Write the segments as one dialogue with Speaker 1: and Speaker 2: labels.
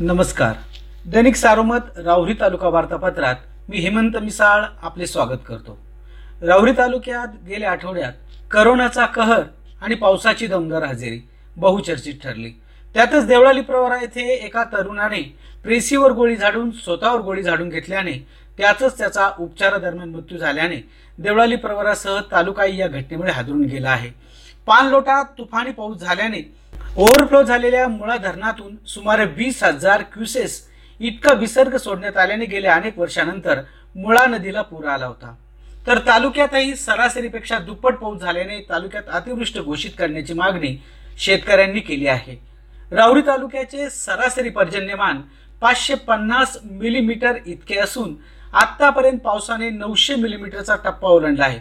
Speaker 1: नमस्कार. दैनिक सारोमत राहुरी तालुका वार्तापत्रात मी हेमंत मिसाळ आपले स्वागत करतो. राहुरी तालुक्यात गेल्या आठवड्यात करोनाचा कहर आणि पावसाची दमदार हजेरी बहुचर्चित ठरली. त्यातच देवळाली प्रवरा येथे एका तरुणाने प्रेसीवर गोळी झाडून स्वतःवर गोळी झाडून घेतल्याने त्यातच त्याचा उपचारादरम्यान मृत्यू झाल्याने देवळाली प्रवरासह तालुकाही या घटनेमुळे हादरून गेला आहे. पानलोटात तुफानी पाऊस झाल्याने ओव्हरफ्लो झालेल्या मुळा धरणातून सुमारे वीस हजार क्युसेस इतका विसर्ग सोडण्यात आल्याने गेल्या अनेक वर्षानंतर मुळा नदीला पूर आला होता. तर तालुक्यातही सरासरीपेक्षा दुप्पट पाऊस झाल्याने तालुक्यात अतिवृष्टी घोषित करण्याची मागणी शेतकऱ्यांनी केली आहे. राऊरी तालुक्याचे सरासरी पर्जन्यमान पाचशे पन्नास मिलीमीटर इतके असून आतापर्यंत पावसाने नऊशे मिलीमीटरचा टप्पा ओलांडला आहे.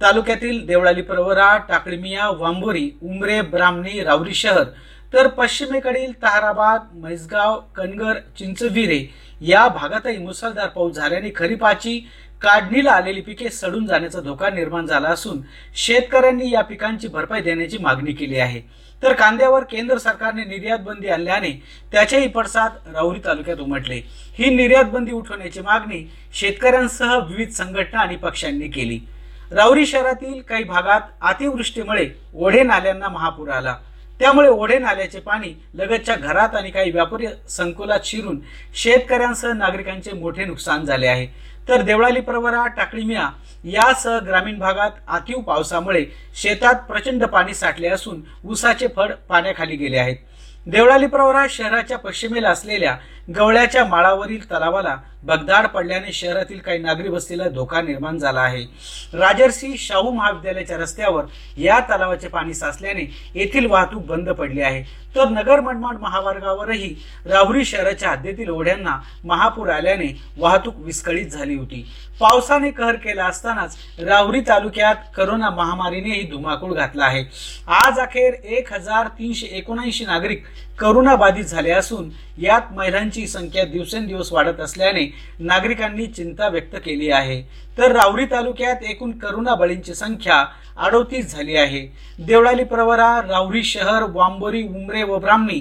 Speaker 1: तालुक्यातील देवळाली प्रवरा टाकळीमिया वांबोरी उमरे ब्राह्मणी रावरी शहर तर पश्चिमेकडील ताहराबाद मैसगाव कणगर चिंचविरे या भागातही मुसळधार पाऊस झाल्याने खरीपाची काढणीला आलेली पिके सडून जाण्याचा धोका निर्माण झाला असून शेतकऱ्यांनी या पिकांची भरपाई देण्याची मागणी केली आहे. तर कांद्यावर केंद्र सरकारने निर्यात बंदी आणल्याने त्याचेही पडसाद राहुरी तालुक्यात उमटले. ही निर्यात बंदी उठवण्याची मागणी शेतकऱ्यांसह विविध संघटना आणि पक्षांनी केली. रावरी शहरातील काही भागात अतिवृष्टीमुळे ओढे नाल्यांना महापूर आला. त्यामुळे ओढे नाल्याचे पाणी लगतच्या घरात आणि काही व्यापारी संकुलात शिरून शेतकऱ्यांसह नागरिकांचे मोठे नुकसान झाले आहे. तर देवळाली प्रवरा टाकळीमिया यासह ग्रामीण भागात अतिव पावसामुळे शेतात प्रचंड पाणी साठले असून ऊसाचे फळ पाण्याखाली गेले आहेत. देवळाली प्रवरा शहराच्या पश्चिमेला असलेल्या गवळ्याच्या माळावरील तलावाला भगदाड पडल्याने शहरातील काही नागरी वस्तीला धोका निर्माण झाला आहे. राजर्षी शाहू महाविद्यालयाच्या रस्त्यावर या तलावाचे पाणी साचल्याने येथील वाहतूक बंद पडली आहे. तर नगर मनमाड महामार्गावरही राहुरी शहराच्या हद्दीतील ओढ्यांना महापूर आल्याने वाहतूक विस्कळीत झाली होती. पावसाने कहर केला असतानाच राहुरी तालुक्यात करोना महामारीनेही धुमाकूळ घातला आहे. आज अखेर एक हजार तीनशे एकोणऐंशी नागरिक करोना बाधित झाले असून यात महिलांची संख्या दिवसेंदिवस वाढत असल्याने नागरिकांनी चिंता व्यक्त केली आहे. तर रावरी तालुक्यात एकूण करोना बळींची संख्या अडोतीस झाली आहे. देवळाली प्रवरा रावरी शहर वांबोरी उमरे व ब्राह्मणी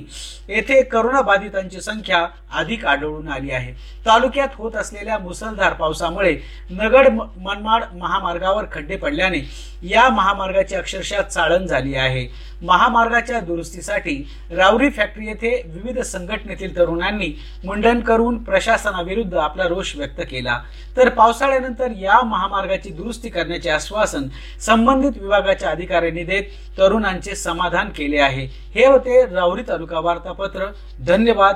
Speaker 1: येथे करोना बाधितांची संख्या अधिक आढळून आली आहे. तालुक्यात होत असलेल्या मुसळधार पावसामुळे नगड मनमाड महामार्गावर खड्डे पडल्याने या महामार्गाची अक्षरशः चाळण झाली आहे. महामार्गाच्या दुरुस्तीसाठी रावरी फॅक्टरी येथे विविध संघटनेतील तरुणांनी मुंडन करून प्रशासनाविरुद्ध आपला रोष व्यक्त केला. तर पावसाळ्यानंतर या महामार्गाची दुरुस्ती करण्याचे आश्वासन संबंधित विभागाच्या अधिकाऱ्यांनी देत तरुणांचे समाधान केले आहे. हे होते राऊरी तालुका वार्तापत्र. धन्यवाद.